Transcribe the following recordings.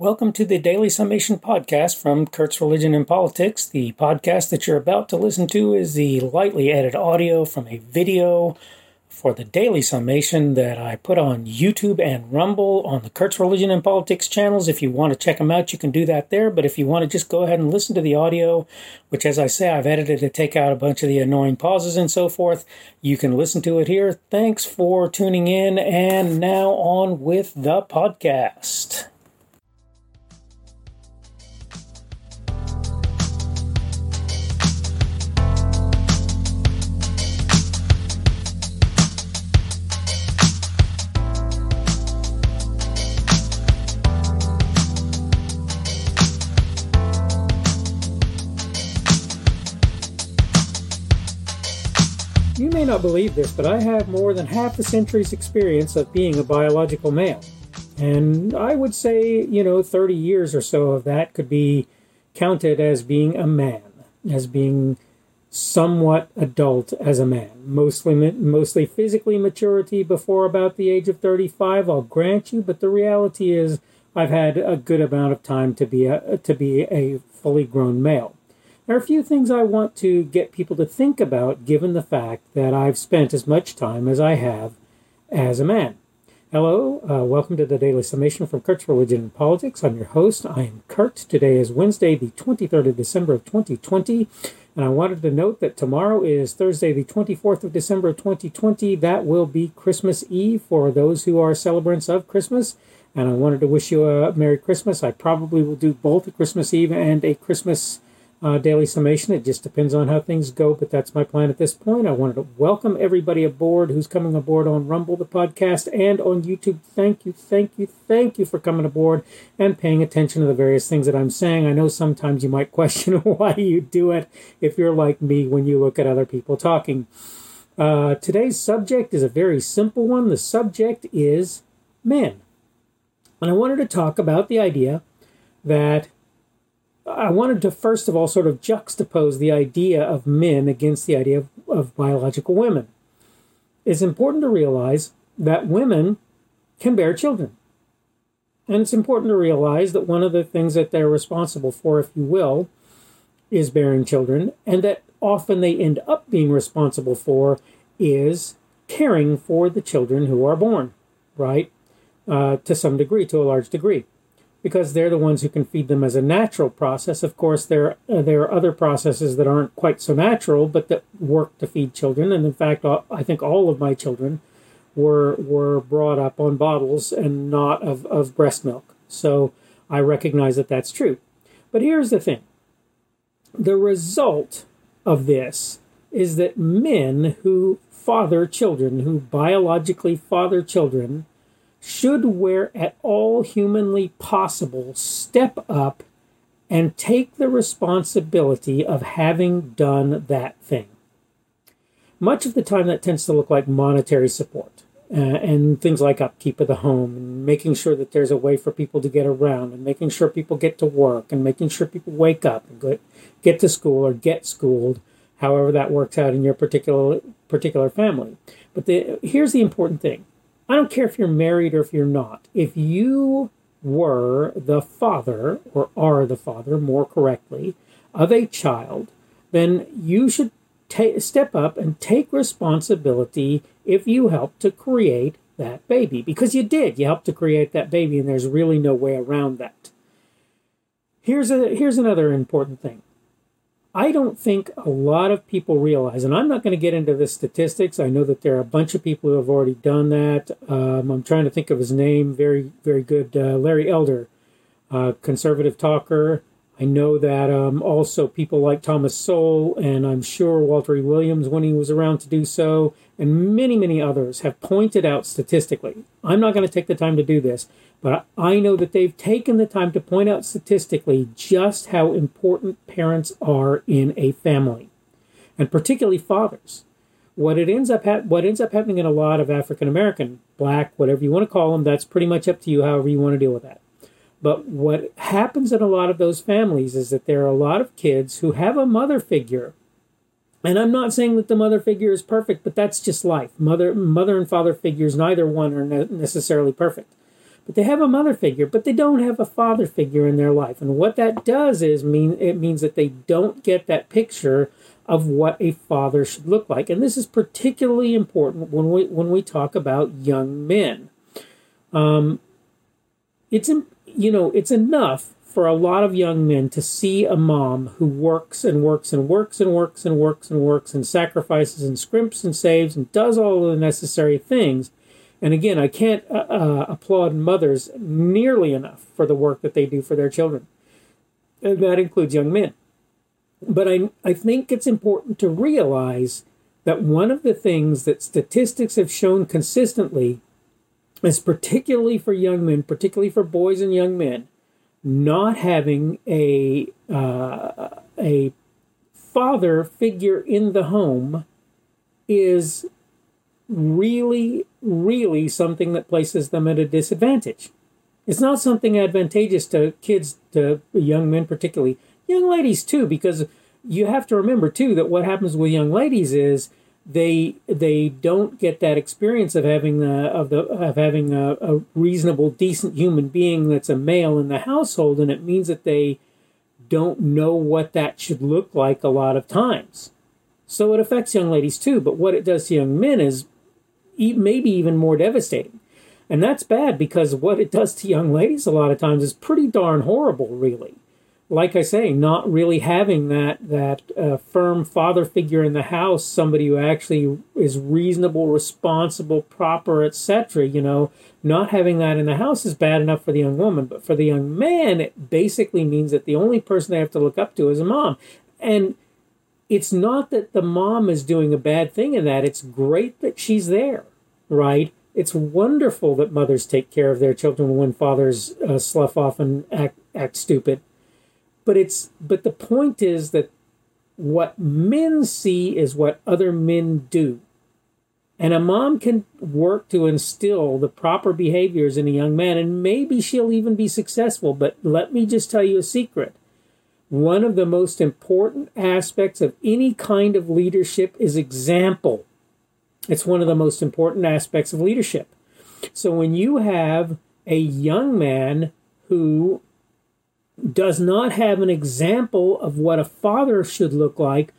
Welcome to the Daily Summation podcast from Kurt's Religion and Politics. The podcast that you're about to listen to is the lightly edited audio from a video for the Daily Summation that I put on YouTube and Rumble on the Kurt's Religion and Politics channels. If you want to check them out, you can do that there. But if you want to just go ahead and listen to the audio, which, as I say, I've edited to take out a bunch of the annoying pauses and so forth, you can listen to it here. Thanks for tuning in. And now on with the podcast. You may not believe this, but I have more than half a century's experience of being a biological male. And I would say, you know, 30 years or so of that could be counted as being a man, as being somewhat adult as a man. Mostly, mostly physically maturity before about the age of 35, I'll grant you, but the reality is I've had a good amount of time to be a, to be a fully grown male. There are a few things I want to get people to think about given the fact that I've spent as much time as I have as a man. Hello, uh, welcome to the Daily Summation from Kurt's Religion and Politics. I'm your host. I am Kurt. Today is Wednesday, the 23rd of December of 2020. And I wanted to note that tomorrow is Thursday, the 24th of December of 2020. That will be Christmas Eve for those who are celebrants of Christmas. And I wanted to wish you a Merry Christmas. I probably will do both a Christmas Eve and a Christmas uh, daily summation. It just depends on how things go, but that's my plan at this point. I wanted to welcome everybody aboard who's coming aboard on Rumble, the podcast, and on YouTube. Thank you, thank you, thank you for coming aboard and paying attention to the various things that I'm saying. I know sometimes you might question why you do it if you're like me when you look at other people talking. Uh, today's subject is a very simple one. The subject is men. And I wanted to talk about the idea that I wanted to first of all sort of juxtapose the idea of men against the idea of, of biological women. It's important to realize that women can bear children. And it's important to realize that one of the things that they're responsible for, if you will, is bearing children, and that often they end up being responsible for is caring for the children who are born, right? Uh, to some degree, to a large degree because they're the ones who can feed them as a natural process. Of course, there uh, there are other processes that aren't quite so natural, but that work to feed children. And in fact, I think all of my children were were brought up on bottles and not of, of breast milk. So I recognize that that's true. But here's the thing: the result of this is that men who father children, who biologically father children, should, where at all humanly possible, step up and take the responsibility of having done that thing. Much of the time, that tends to look like monetary support uh, and things like upkeep of the home and making sure that there's a way for people to get around and making sure people get to work and making sure people wake up and get, get to school or get schooled, however that works out in your particular particular family. But the, here's the important thing I don't care if you're married or if you're not. If you were the father, or are the father more correctly, of a child, then you should ta- step up and take responsibility if you helped to create that baby. Because you did. You helped to create that baby, and there's really no way around that. Here's, a, here's another important thing I don't think a lot of people realize, and I'm not going to get into the statistics. I know that there are a bunch of people who have already done that. Um, I'm trying to think of his name. Very, very good. Uh, Larry Elder, uh, conservative talker. I know that um, also people like Thomas Sowell, and I'm sure Walter E. Williams, when he was around to do so, and many, many others have pointed out statistically. I'm not going to take the time to do this, but I know that they've taken the time to point out statistically just how important parents are in a family, and particularly fathers. What it ends up ha- what ends up happening in a lot of African American, black, whatever you want to call them, that's pretty much up to you. However you want to deal with that. But what happens in a lot of those families is that there are a lot of kids who have a mother figure. And I'm not saying that the mother figure is perfect, but that's just life. Mother, mother and father figures, neither one are necessarily perfect but they have a mother figure, but they don't have a father figure in their life. And what that does is mean it means that they don't get that picture of what a father should look like. And this is particularly important when we when we talk about young men. Um, it's you know it's enough for a lot of young men to see a mom who works and works and works and works and works and works and sacrifices and scrimps and saves and does all the necessary things. And again, I can't uh, uh, applaud mothers nearly enough for the work that they do for their children. And that includes young men. But I, I think it's important to realize that one of the things that statistics have shown consistently is particularly for young men, particularly for boys and young men, not having a uh, a father figure in the home is really, really something that places them at a disadvantage. It's not something advantageous to kids, to young men particularly, young ladies too, because you have to remember too that what happens with young ladies is they they don't get that experience of having the of the of having a, a, reasonable decent human being that's a male in the household and it means that they don't know what that should look like a lot of times. So it affects young ladies too but what it does to young men is maybe even more devastating. And that's bad because what it does to young ladies a lot of times is pretty darn horrible really like I say, not really having that that uh, firm father figure in the house, somebody who actually is reasonable, responsible, proper, etc. You know, not having that in the house is bad enough for the young woman, but for the young man, it basically means that the only person they have to look up to is a mom, and it's not that the mom is doing a bad thing in that. It's great that she's there, right? It's wonderful that mothers take care of their children when fathers uh, slough off and act act stupid but it's but the point is that what men see is what other men do. And a mom can work to instill the proper behaviors in a young man, and maybe she'll even be successful. But let me just tell you a secret. One of the most important aspects of any kind of leadership is example. It's one of the most important aspects of leadership. So when you have a young man who does not have an example of what a father should look like,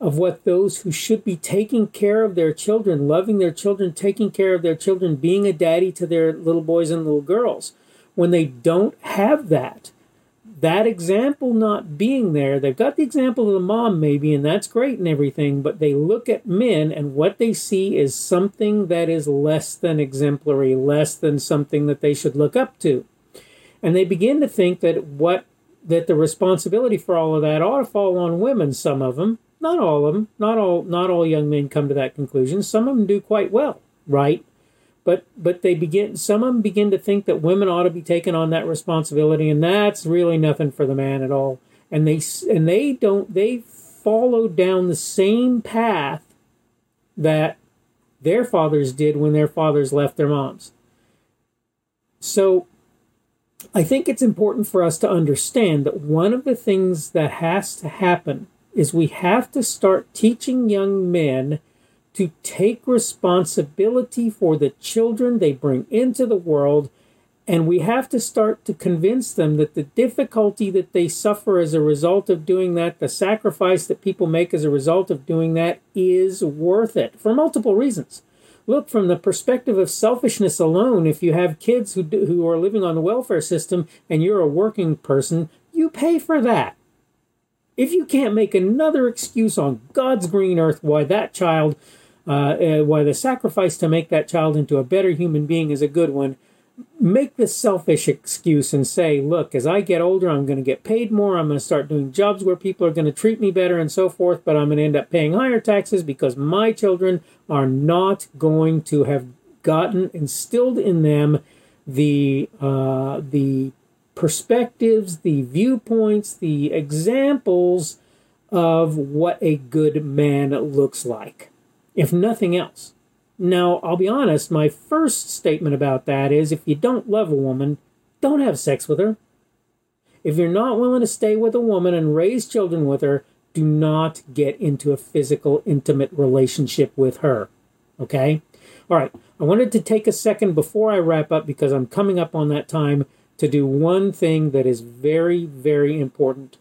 of what those who should be taking care of their children, loving their children, taking care of their children, being a daddy to their little boys and little girls. When they don't have that, that example not being there, they've got the example of the mom maybe, and that's great and everything, but they look at men and what they see is something that is less than exemplary, less than something that they should look up to and they begin to think that what that the responsibility for all of that ought to fall on women. Some of them, not all of them, not all not all young men come to that conclusion. Some of them do quite well, right? But but they begin some of them begin to think that women ought to be taking on that responsibility, and that's really nothing for the man at all. And they and they don't they follow down the same path that their fathers did when their fathers left their moms. So I think it's important for us to understand that one of the things that has to happen is we have to start teaching young men to take responsibility for the children they bring into the world. And we have to start to convince them that the difficulty that they suffer as a result of doing that, the sacrifice that people make as a result of doing that, is worth it for multiple reasons look from the perspective of selfishness alone if you have kids who do, who are living on the welfare system and you're a working person you pay for that. If you can't make another excuse on god's green earth why that child uh, uh, why the sacrifice to make that child into a better human being is a good one make the selfish excuse and say, look, as I get older, I'm going to get paid more. I'm going to start doing jobs where people are going to treat me better and so forth, but I'm going to end up paying higher taxes because my children are not going to have gotten instilled in them the uh, the perspectives, the viewpoints, the examples of what a good man looks like, if nothing else. Now, I'll be honest, my first statement about that is if you don't love a woman, don't have sex with her. If you're not willing to stay with a woman and raise children with her, do not get into a physical, intimate relationship with her. Okay? All right, I wanted to take a second before I wrap up because I'm coming up on that time to do one thing that is very, very important.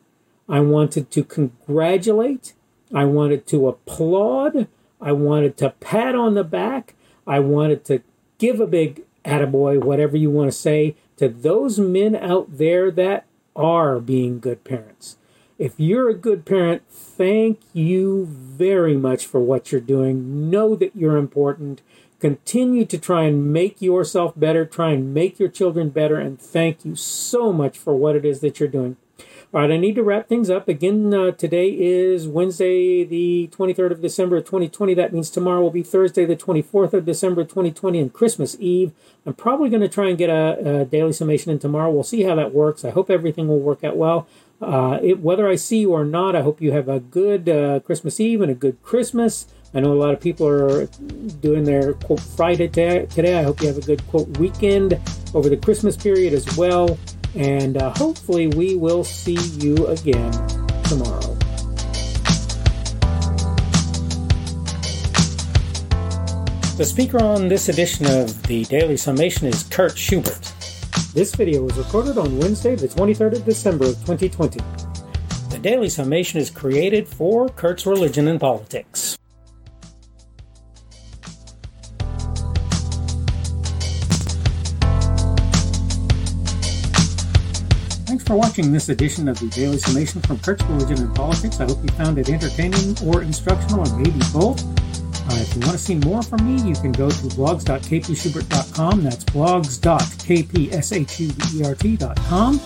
I wanted to congratulate, I wanted to applaud, I wanted to pat on the back, I wanted to give a big attaboy, whatever you want to say, to those men out there that are being good parents. If you're a good parent, thank you very much for what you're doing. Know that you're important. Continue to try and make yourself better, try and make your children better, and thank you so much for what it is that you're doing. All right, I need to wrap things up. Again, uh, today is Wednesday, the 23rd of December of 2020. That means tomorrow will be Thursday, the 24th of December 2020, and Christmas Eve. I'm probably going to try and get a, a, daily summation in tomorrow. We'll see how that works. I hope everything will work out well. Uh, it, whether I see you or not, I hope you have a good uh, Christmas Eve and a good Christmas. I know a lot of people are doing their quote Friday today. I hope you have a good quote weekend over the Christmas period as well. And uh, hopefully, we will see you again tomorrow. The speaker on this edition of the Daily Summation is Kurt Schubert. This video was recorded on Wednesday, the 23rd of December of 2020. The Daily Summation is created for Kurt's Religion and Politics. For watching this edition of the Daily Summation from Kurt's Religion and Politics. I hope you found it entertaining or instructional, or maybe both. Uh, if you want to see more from me, you can go to blogs.kpschubert.com. That's blogs.kpschubert.com.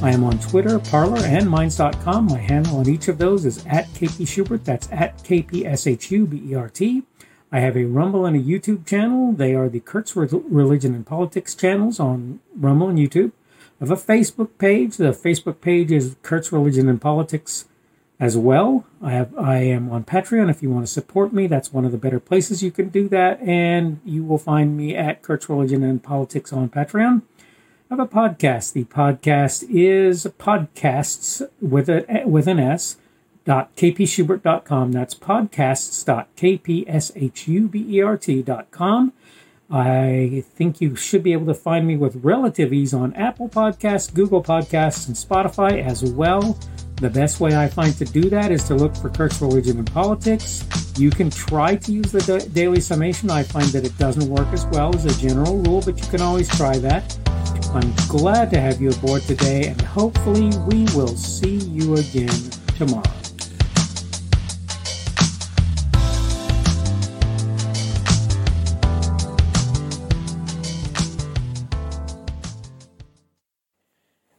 I am on Twitter, Parler, and Minds.com. My handle on each of those is at kpschubert. That's at kpschubert. I have a Rumble and a YouTube channel. They are the Kurt's Religion and Politics channels on Rumble and YouTube. Have a Facebook page. The Facebook page is Kurt's Religion and Politics as well. I have I am on Patreon if you want to support me. That's one of the better places you can do that. And you will find me at Kurt's Religion and Politics on Patreon. I have a podcast. The podcast is podcasts with a with an S dot kpschubert.com. That's podcasts.kpschubert.com. I think you should be able to find me with relative ease on Apple Podcasts, Google Podcasts, and Spotify as well. The best way I find to do that is to look for Kurt's Religion and Politics. You can try to use the daily summation. I find that it doesn't work as well as a general rule, but you can always try that. I'm glad to have you aboard today, and hopefully, we will see you again tomorrow.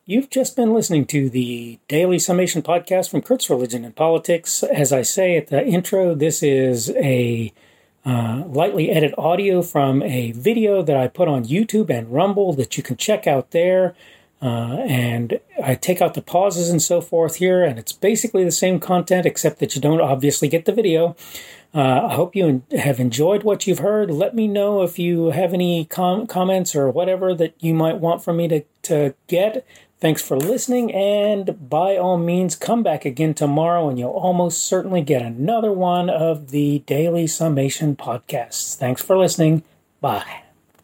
You've just been listening to the Daily Summation podcast from Kurt's Religion and Politics. As I say at the intro, this is a uh, lightly edited audio from a video that I put on YouTube and Rumble that you can check out there. Uh, and I take out the pauses and so forth here, and it's basically the same content except that you don't obviously get the video. Uh, I hope you have enjoyed what you've heard. Let me know if you have any com- comments or whatever that you might want from me to, to get. Thanks for listening, and by all means, come back again tomorrow, and you'll almost certainly get another one of the Daily Summation podcasts. Thanks for listening. Bye.